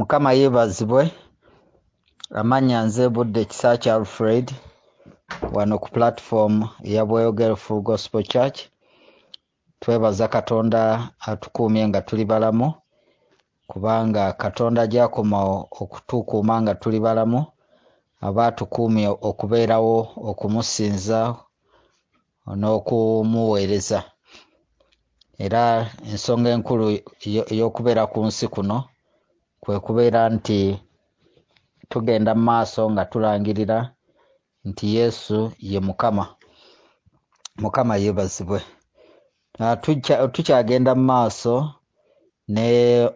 mukama yeebazibwe amannya nze budde kisa kya alfred wano ku platform eya bweyogere full gospel church. Twebaza katonda atukuumye nga tuli balamu kubanga katonda gyakoma okutukuuma nga tuli balamu aba atukuumye okubeerawo okumusinza n'okumuweereza. Era ensonga enkulu ey'okubeera ku nsi kuno kwe kubeera nti tugenda mu maaso nga tulangirira nti yesu ye mukama. Mukama yeebazibwe tukyagenda mu maaso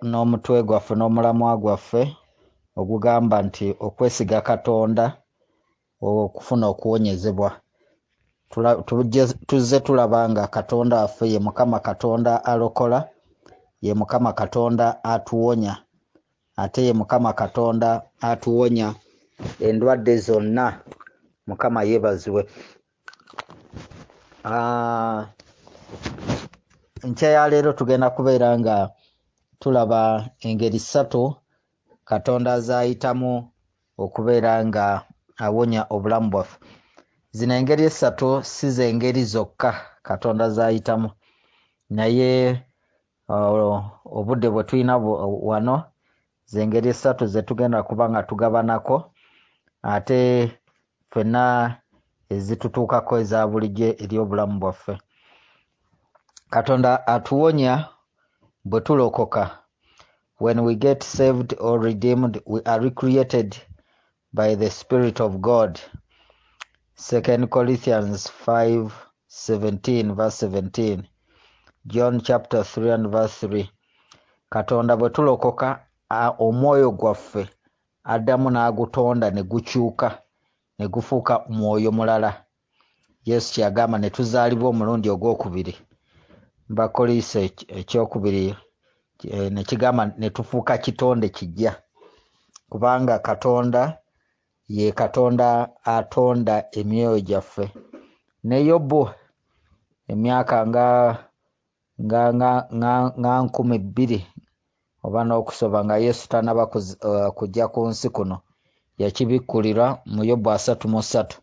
n'omutwe gwaffe n'omulamwa gwaffe ogugamba nti okwesiga katonda okufuna okuwonyezebwa. Tuzze tulaba nga katonda waffe ye mukama katonda alokola ye mukama katonda atuwonya ate ye mukama katonda atuwonya endwadde zonna. Mukama yeebazibwe. Uh, nkya ya leero tugenda kubeera nga tulaba engeri ssatu katonda zayitamu okubeera nga awonya obulamu bwaffe. Zino engeri essatu si zengeri zokka katonda zayitamu naye uh, obudde bwe tulina wano zengeri esatu zetugenda kuba nga tugabanako ate ffenna ezitutuukako eza bulijjo eri obulamu bwaffe. Katonda atuwonya bwe tulokoka. When we get saved or redeemed we are recreated by the spirit of god. 2 corinthians 5 17 verse 17 john chapter 3 and verse 3 katonda bwe tulokoka omwoyo gwaffe addamu n'agutonda ne gukyuka ne gufuuka mwoyo mulala. Yesu kyagamba ne tuzaalibwa omulundi ogwokubiri. Bakoliiso ekyokubiri nekigamba ne tufuuka kitonde kijja. Kubanga katonda ye katonda atonda emyoyo gyaffe. Ne yobu emyaka nga nga nga nga nkumi bbiri oba n'okusoba nga yesu tanaba kujja ku nsi kuno yakibikkulirwa mu yobu asatu mu ssatu.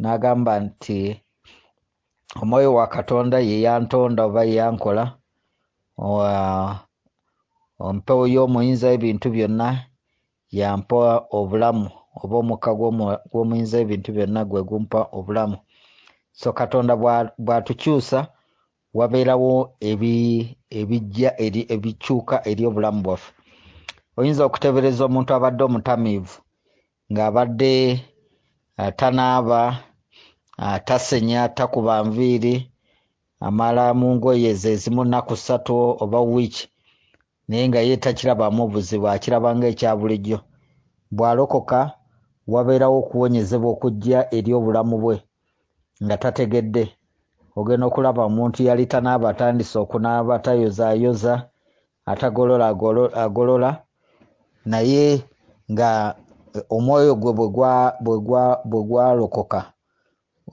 N'agamba nti omwoyo wa katonda ye yantonda oba ye yankola empewo y'omuyinza w'ebintu byonna yampa obulamu oba omukka gw'omuyinza w'ebintu byonna gwe gumpa obulamu. So katonda bw'atukyusa wabeerawo ebijja ebikyuka eri obulamu bwaffe. Oyinza okuteebereza omuntu abadde omutamiivu ng'abadde tanaaba tasenya takuba nviiri amala mu ngoye ze ezimu nnaku ssatu oba wiiki naye nga ye takirabamu buzibu akiraba ng'ekya bulijjo. Bw'alokoka wabeerawo okuwonyezebwa okujja eri obulamu bwe nga tategedde ogenda okulaba omuntu yali tanaaba atandise okunaaba tayozaayoza atagolola agolola. Naye nga omwoyo gwe bwe gwalokoka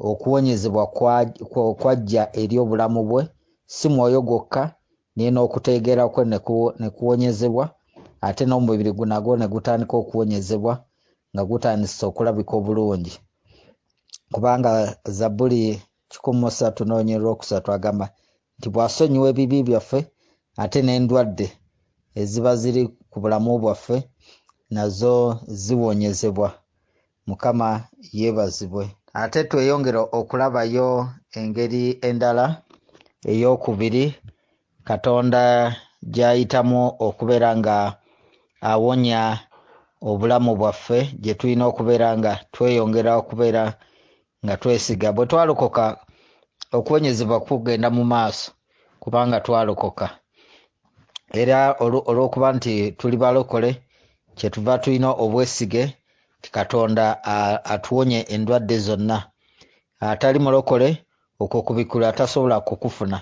okuwonyezebwa kwajja eri obulamu bwe si mwoyo gwokka naye n'okuteegera kwe ne kuwonyezebwa ate n'omubiri nagwo ne gutandika okuwonyezebwa nga gutandise okulabika obulungi. Kubanga zabbuli kikumi mu ssatu n'olunyiri lwokusatu agamba nti bw'asonyiwa ebibi byaffe ate n'endwadde eziba ziri ku bulamu bwaffe nazo ziwonyezebwa. Mukama yeebazibwe. Ate tweyongere okulabayo engeri endala eyokubiri. Katonda gy'ayitamu okubeera nga awonya obulamu bwaffe gye tulina okubeera nga tweyongera okubeera nga twesiga. Bwe twalokoka okuwonyezebwa kugenda mu maaso kubanga twalokoka. Era olw'okuba nti tuli balokole kyetuva tulina obwesige ti katonda atuwonye endwadde zonna. Atali mulokole okwo kubikkulirwa tasobola kukufuna.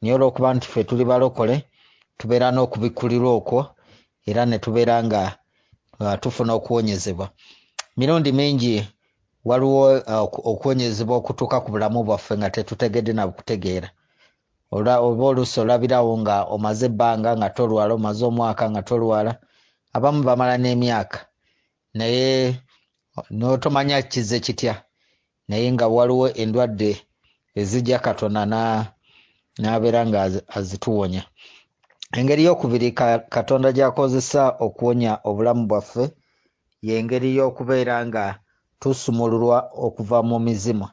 Naye olw'okuba nti ffe tuli balokole tubeera n'okubikkulirwa okwo era ne tubeera nga tufuna okuwonyezebwa. Mirundi mingi waliwo okuwonyezebwa okutuuka ku bulamu bwaffe nga tetutegedde na kutegeera. Oba oluusi olabirawo nga omaze ebbanga nga tolwala omaze omwaka nga tolwala abamu bamala n'emyaka. Naye n'otomanya kize kitya? Naye nga waliwo endwadde ezijja katonda n'abeera nga azituwonya. Engeri yokubiri katonda gyakozesa okuwonya obulamu bwaffe yengeri y'okubeera nga tusumululwa okuva mu mizimu.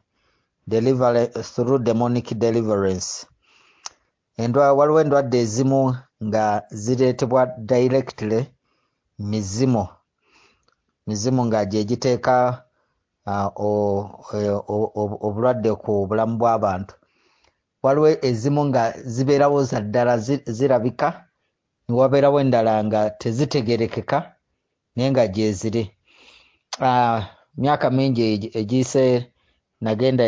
Through demonic deliverance. Endwa waliwo endwadde ezimu nga zireetebwa directly mizimu. Mizimu nga gyegiteeka obulwadde ku bulamu bw'abantu waliwo ezimu nga zibeerawo za ddala zirabika newabeerawo endala nga tezitegerekeka naye nga gyeziri myaka mingi egiyise nagenda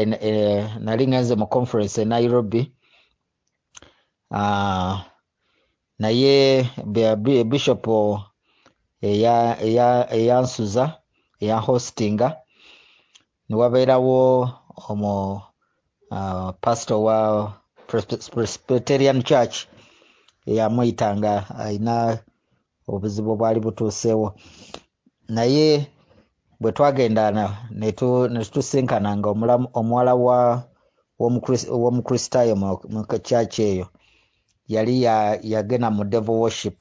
nali ngenze mu conference e nairobi. Naye bishop eyansuza eyanhostinga niwabeerawo omu pastor wa presbyterian church eyamwyita alina obuzibu obwali butuuseewo. Naye bwe twagenda netutusinkana nga omuwala w'omukristaayo mu kyaki eyo yali yagenda mu devil worship.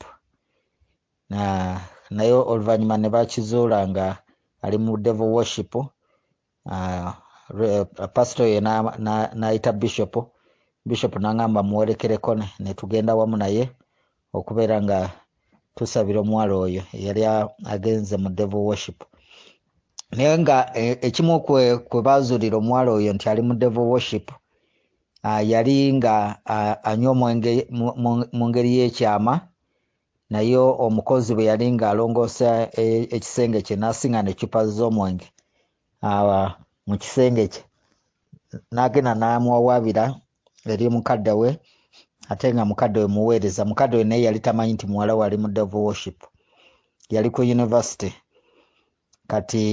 Naye oluvannyuma ne bakizuula nga ali mu devil worship pasito oyo n'ayita bishop bishop n'angamba muwerekereko ne tugenda wamu naye okubeera nga tusabira omuwala oyo eyali agenze mu devil worship naye nga ekimu kwe baazuulira omuwala oyo nti ali mu devil worship yali nga anywa mu ngeri y'ekyama naye omukozi bwe yali ng'alongoosa ekisenge kye n'asinga n'eccupa z'omwenge mu kisenge kye. N'agenda n'amwawaabira eri mukadde we ate nga mukadde we muweereza. Mukadde we naye yali tamanyi nti muwala we ali mu devil worship. Yali ku university kati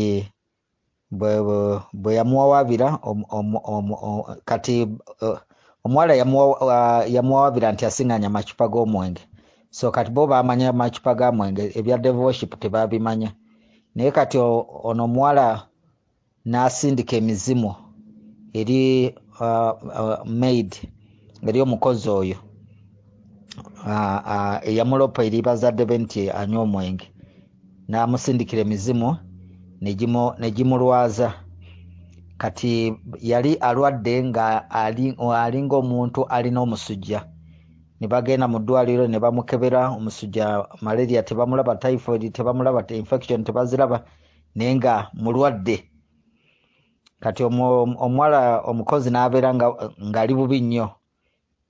bwe yamuwawaabira kati omuwala yamuwawaabira nti asiŋŋanya amacupa g'omwenge. So kati bo baamanya amacupa ga mwenge ebya devil worship tebaabimanya. Naye kati ono omuwala n'asindika emizimu eri maid eri omukozi oyo eyamulopa eri bazadde be nti anywa omwenge. N'amusindikira emizimu negimulwaza kati yali alwadde nga alinga omuntu alina omusujja. Ne bagenda mu ddwaliro ne bamukebera omusujja malaria tebamulaba typhoid tebamulaba infection tebaziraba naye nga mulwadde. Kati omuwala omukozi n'abeera ng'ali bubi nnyo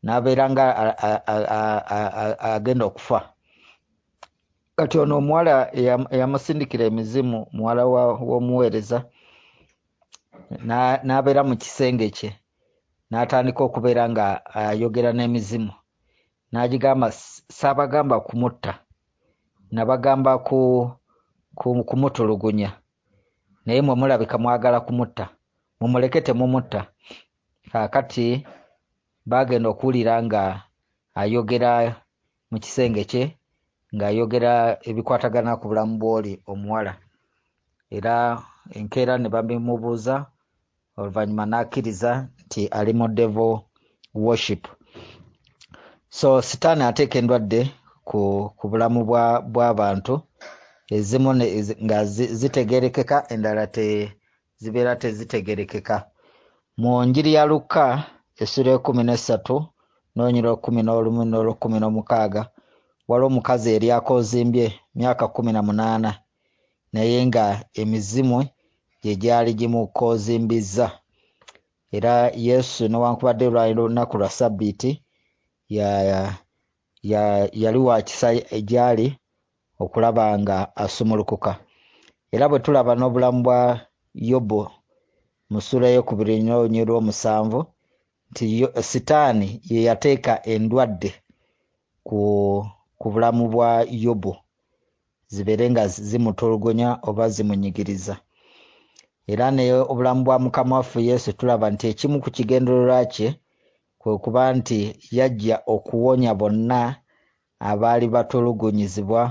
n'abeera nga agenda okufa kati ono omuwala eyamusindikira emizimu muwala w'omuweereza n'abeera mu kisenge kye n'atandika okubeera nga ayogera n'emizimu. N'agigamba saabagamba kumutta. Nabagamba kumutulugunya. Naye mwe mulabika mwagala kumutta mumuleke temumutta kaakati baagenda okuwulira nga ayogera mu kisenge kye ng'ayogera ebikwatagana ku bulamu bw'oli omuwala. Era enkeera ne babimubuuza oluvannyuma n'akkiriza nti ali mu devil worship. So sitaani ateeka endwadde ku, ku bulamu bw'abantu ezimu nga zitegerekeka endala te, zibeera tezitegerekeka. Mu njiri ya lukka essula ekumi n'essatu n'onyira okumi n'olumu n'olwekumi n'omukaaga waliwo omukazi yali akoozimbye myaka kumi na munaana naye nga emizimu gye gyali gimukoozimbizza era yesu newankubadde lwali lunaku lwa sabbiiti yali wa kisa gyali okulaba nga asumulukuka. Era bwe tulaba n'obulamu bwa yobu mu ssula eyokubiri n'olunyi lw'omusanvu nti sitaani ye yateeka endwadde ku, ku bulamu bwa yobu zibeere nga zimutulugunya oba zimunyigiriza. Era naye obulamu bwa mukama waffe yesu tulaba nti ekimu ku kigendererwa kye kwe kuba nti yajja okuwonya bonna abaali batulugunyizibwa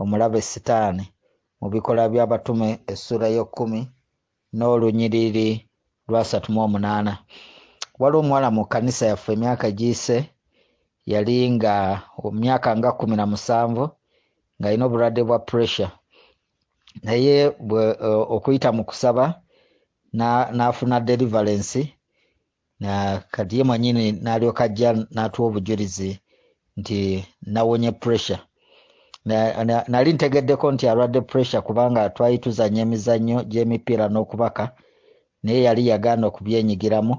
omulabe sitaani mu bikola by'abatume essula y'okkumi n'olunyiriri lwasatu mu omunaana. Waliwo omuwala mu kkanisa yaffe emyaka giyise yali nga myaka nga kkumi na musanvu ng'alina obulwadde bwa pressure. Naye bwe okuyita mu kusaba n'afuna deliverance kati ye mwennyini n'alyoka ajja n'atuwa obujulizi nti nawonye pressure. Nali ntegeddeko nti alwadde pressure kubanga twali tuzanya emizannyo gy'emipiira n'okubaka naye yali yagaana okubyenyigiramu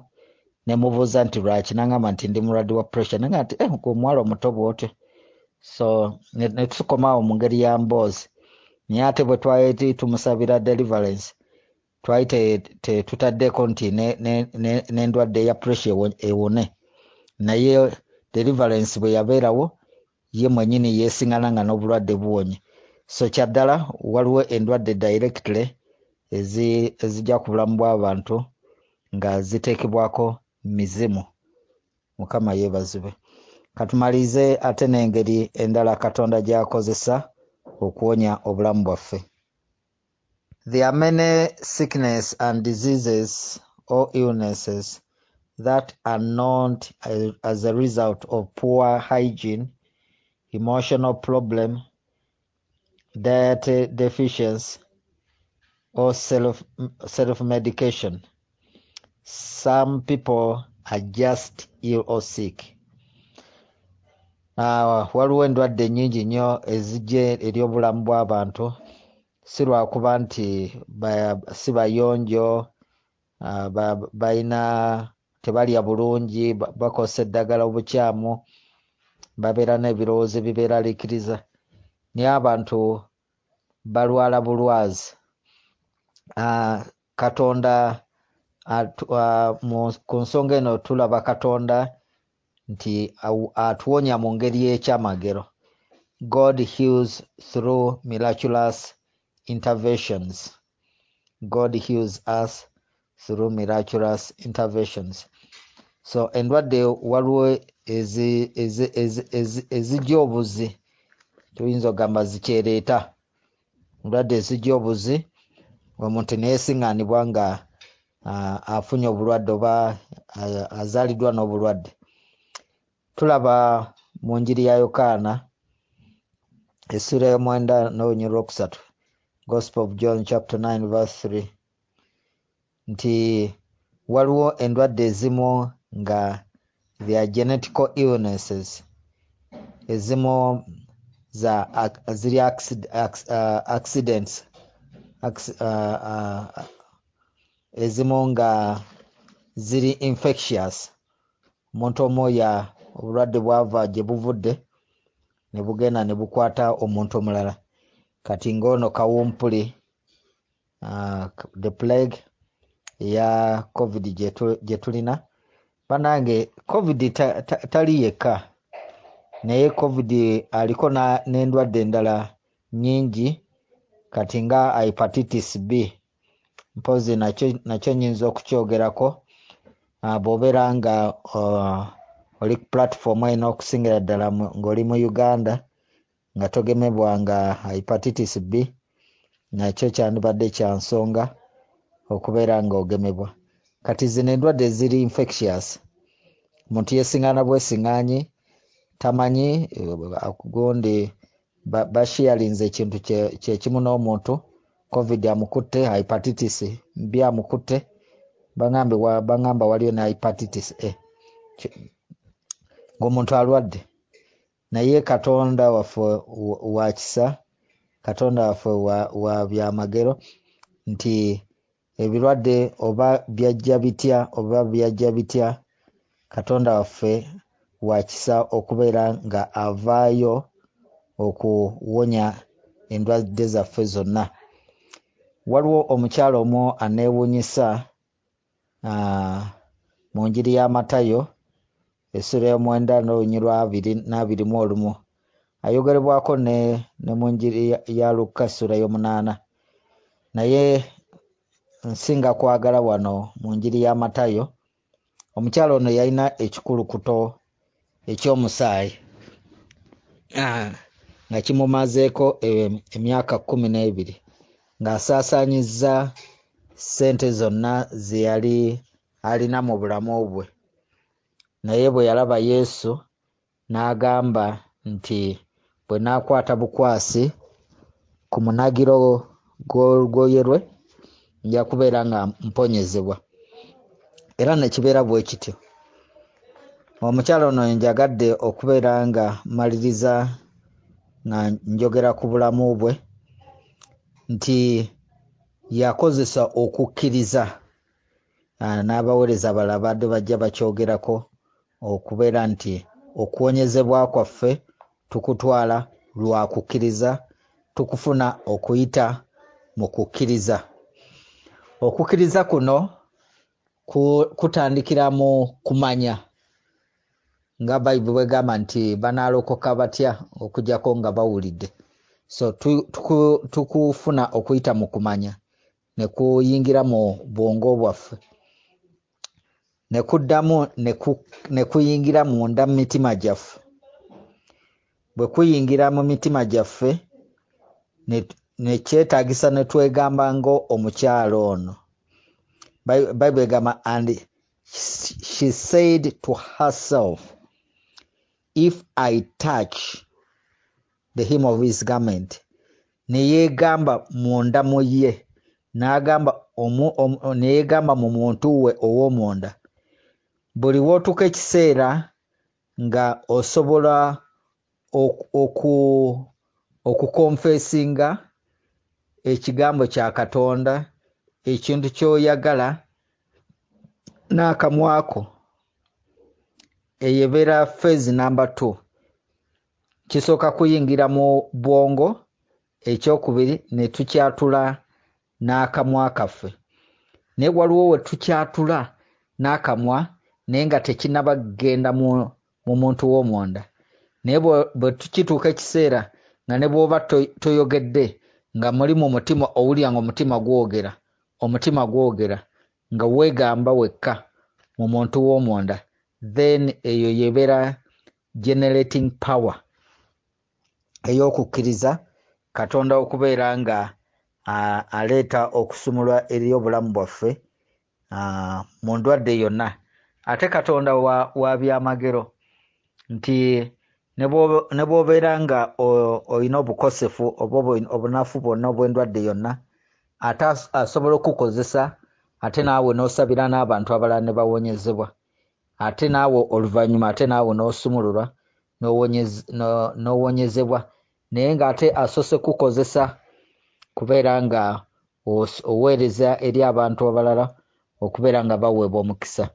ne mubuuza nti lwaki n'aŋŋamba nti ndi mulwadde wa pressure? Naŋŋamba nti eh, omuwala omuto bw'otyo. So ne tukomawo mu ngeri ya mboozi naye ate bwe twali tumusabira deliverance twali tetutaddeko nti n'endwadde ya pressure ewone. Naye deliverance bwe yabeerawo ye mwennyini yeesiŋŋana nga n'obulwadde buwonye. So kyaddala waliwo endwadde directly ezijja ku bulamu bw'abantu nga ziteekebwako mizimu mukama yeebazibwe. Ate n'engeri endala katonda gy'akozesa okuwonya obulamu bwaffe. There are many sickness and diseases or illnesses that are not as a result of poor hygiene emotional problem diet deficiency or self self medication some people are just ill or sick. Waliwo endwadde nnyingi nnyo ezijja eri obulamu bw'abantu. Si lwakuba nti si bayonjo uh, balina tebalya bulungi bakosa eddagala obukyamu babeera n'ebirowoozo ebibeeraliikiriza naye abantu balwala bulwazi. Uh, katonda ku nsonga eno tulaba katonda nti atuwonya mu ngeri y'ekyamagero. God heals through miraculous interventions. God heals us through miraculous interventions. So endwadde waliwo ezijja obuzi tuyinza okugamba zikyereeta. Endwadde ezijja obuzi omuntu neyeesiŋŋaanibwa nga afunye obulwadde oba azaaliddwa n'obulwadde. Tulaba mu njiri ya yokaana essula y'omwenda n'olunyiri lwokusatu gospel of john chapter 9 verse 3 nti waliwo endwadde ezimu nga their genetical illnesses ezimu za ziri accidents ezimu nga ziri infectious. Omuntu omuoya obulwadde bwava gye buvudde ne bugenda ne bukwata omuntu omulala. Kati ng'ono kawumpuli uh, the plague eya covid gye tulina. Banange covid tali ta, ta yekka naye covid aliko n'endwadde endala nnyingi kati nga hepatitis b mpozi nakyo nyinza okukyogerako. Uh, bw'obeera nga uh, oli ku platform eno okusingira ddala ng'oli mu uganda nga togemebwanga hepatitis b nakyo kyandibadde kya nsonga okubeera nga ogemebwa. Kati zino endwadde ziri infectious. Muntu yeesiŋŋaana bwesiŋŋaanyi tamanyi gundi bashiyalinze ekintu kyekimu n'omuntu covid amukutte hepatitis mbi amukutte baŋamba waliyo ne hepatitis a. Ng'omuntu alwadde naye katonda waffe wa kisa katonda waffe wa byamagero nti ebirwadde oba byajja bitya oba byajja bitya katonda waffe wa kisa okubeera nga avaayo okuwonya endwadde zaffe zonna waliwo omukyalo omu aneewuunyisa mu njiri y'amatayo essula y'omwenda n'olunyi lwabiri n'abiri mu olumu. Ayogerebwako ne, ne mu njiri ya lukka essula y'omunaana. Naye nsinga kwagala wano mu njiri y'amatayo omukyalo ono yalina ekikulukuto eky'omusaayi nga kimumazeeko emyaka kkumi n'ebiri ng'asaasaanyizza ssente zonna ze yali alina mu bulamu bwe naye bwe yalaba yesu n'agamba nti bwe naakwata bukwasi ku munagiro gw'olugoye lwe nja kubeera nga mponyezebwa. Era ne kibeera bwe kityo. Omukyala ono njagadde okubeera nga mmaliriza nga njogera ku bulamu bwe nti yakozesa okukkiriza n'abaweereza balala badde bajja bakyogerako okubeera nti okuwonyezebwa kwaffe tukutwala lwa kukkiriza tukufuna okuyita mu kukkiriza. Okukkiriza kuno ku- kutandikira mu kumanya. Nga bayibuli bwegamba nti banaalokoka batya okugjako nga bawulidde so tu- tuku- tukufuna okuyita mu kumanya ne kuyingira mu bwongo bwaffe. Ne kuddamu ne ku- ne kuyingira munda mu mitima gyaffe. Bwe kuyingira mu mitima gyaffe ne- kyetaagisa ne twegamba nga omukyalo ono. Bayi- bayibuli egamba and she said to herself if i touch the hem of his garment. Neyeegamba munda mu ye. N'agamba omu- neyeegamba mu muntu we ow'omunda. Buli wootuka ekiseera nga osobola oku- oku- okukonfeesinga ekigambo kya katonda ekintu ky'oyagala n'akamwako eyo ebeera feezi namba two kisooka kuyingira mu bwongo ekyokubiri ne tukyatula n'akamwa kaffe. Naye waliwo we tukyatula n'akamwa naye nga tekinnaba kgenda mu, mu muntu w'omunda. Naye bwe- tukituuka ekiseera nga ne bw'oba to- toyogedde nga muli mu mutima owulira nga omutima gwogera omutima gwogera nga weegamba wekka mu muntu w'omunda then eyo yebeera generating power ey'okukkiriza katonda okubeera nga aleeta okusumulwa eri obulamu bwaffe mu ndwadde yonna. Ate katonda wa, wa byamagero nti ne bw'obe- ne bw'obeera nga olina obukosefu oba obu- obunafu bwonna obw'endwadde yonna ate as- asobola okukozesa ate naawe n'osabira n'abantu abalala ne bawonyezebwa. Ate naawe oluvannyuma ate naawe n'osumululwa n'owonyez- no- n'owonyezebwa naye ng'ate asoose kukozesa kubeera nga oweereza eri abantu abalala okubeera nga baweebwa omukisa.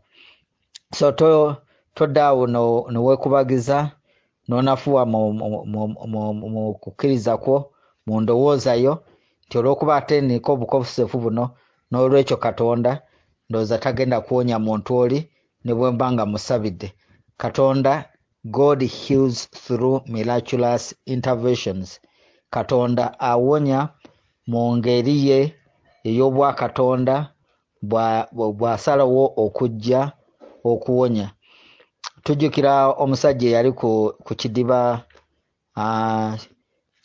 So to- toddaawo no- neweekubagiza n'onafuwa mu kukkiriza kwo mu ndowooza yo nti olw'okuba ate niko obukosefu buno n'olwekyo katonda ndowooza tagenda kuwonya muntu oli ne bwe mba nga musabidde. Katonda god heals through miraculous interventions. Katonda awonya mu ngeri ye ey'obwakatonda bwa- bwa- bw'asalawo okujja okuwonya. Tujjukira omusajja eyali ku, ku kidiba ah,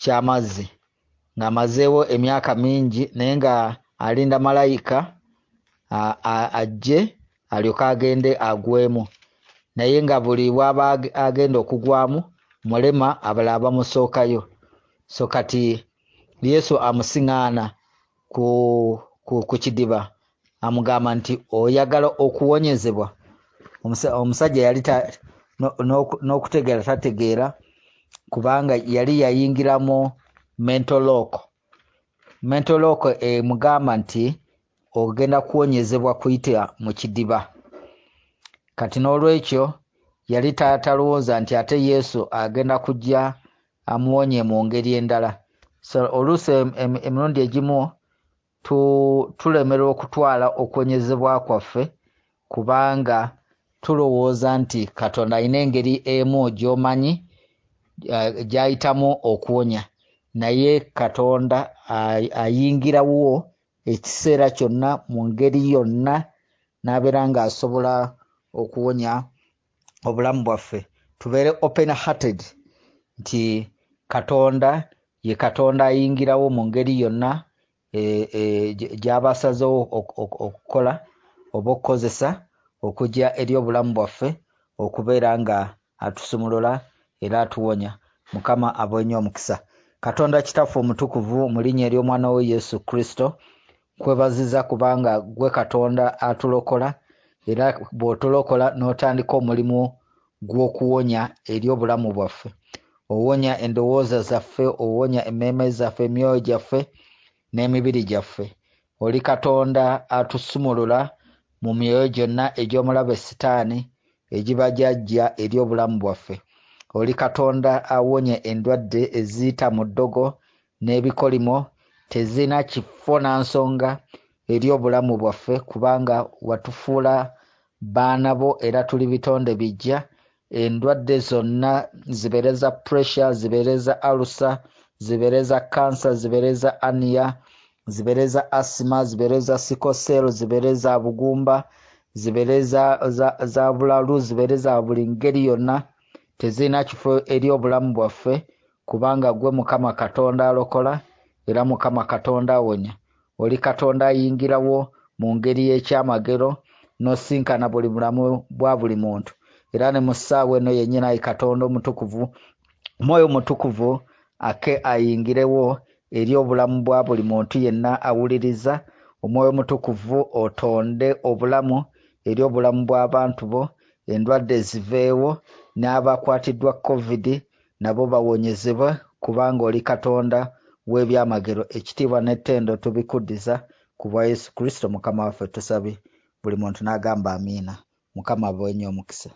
ky'amazzi ng'amazeewo emyaka mingi naye nga alinda malayika a- a- ajje alyoke agende agwemu naye nga buli ag- agenda okugwamu mulema abalala bamusookayo so kati yesu amusiŋŋaana ku, ku, ku kidiba amugamba nti oyagala okuwonyezebwa? Omusa- omusajja yali n'okutegeera tategeera kubanga yali yayingiramu mental lock emugamba nti ogenda kuwonyezebwa kuyita mu kidiba kati n'olwekyo yali ta- talowooza nti ate yesu agenda kujja amuwonye mu ngeri endala. So oluusi em- em- emirundi egimu tu- tulemerwa okutwala okuwonyezebwa kwaffe kubanga tulowooza nti katonda alina engeri emu gy'omanyi eh, gy'ayitamu okuwonya. Naye katonda ay- ayingirawo ekiseera kyonna mu ngeri yonna n'abeera ng'asobola okuwonya obulamu bwaffe. Tubeere open hearted nti katonda ye katonda ayingirawo mu ngeri yonna gy'abasazewo okukola oba okukozesa okujja eri obulamu bwaffe okubeera nga atusumulula era atuwonya. Mukama abwenye omukisa. Katonda kitaffe omutukuvu mu linnya ery'omwana we yesu kristo nkwebaziza kubanga gwe katonda atulokola era bw'otulokola n'otandika omulimu gw'okuwonya eri obulamu bwaffe. Owonya endowooza zaffe owonya emmeeme zaffe emyoyo gyaffe n'emibiri gyaffe. Oli katonda atusumulula mu myoyo gyonna egy'omulaba esitaani egiba gyajja eri obulamu bwaffe. Oli katonda awonya endwadde eziyita mu ddogo n'ebikolimo tezina kifo na nsonga eri obulamu bwaffe kubanga watufuula baana bo era tuli bitonde bijja. Endwadde zonna zibeere za pressure zibeere za alusa zibeere za kansa zibeere za aniya zibeere za asima zibeere za sikosero zibeere za bugumba zibeere za, bulalu zibeere za buli ngeri yonna. Tezirina kifo eri obulamu bwaffe kubanga gwe mukama katonda alokola era mukama katonda awonya. Oli katonda ayingirawo mu ngeri y'ekyamagero n'osinkana buli bulamu bwa buli muntu. Era ne mu ssaawa eno yennyina ayi katonda omutukuvu omwoyo omutukuvu ake ayingirewo eri obulamu bwa buli muntu yenna awuliriza. Omwoyo omutukuvu otonde obulamu eri obulamu bw'abantu bo. Endwadde ziveewo n'abakwatiddwa covid nabo bawonyezebwe kubanga oli katonda w'ebyamagero. Ekitiibwa n'ettendo tubikuddiza ku bwa yesu kristo mukama waffe tusabye buli muntu n'agamba amiina mukama abwenye omukisa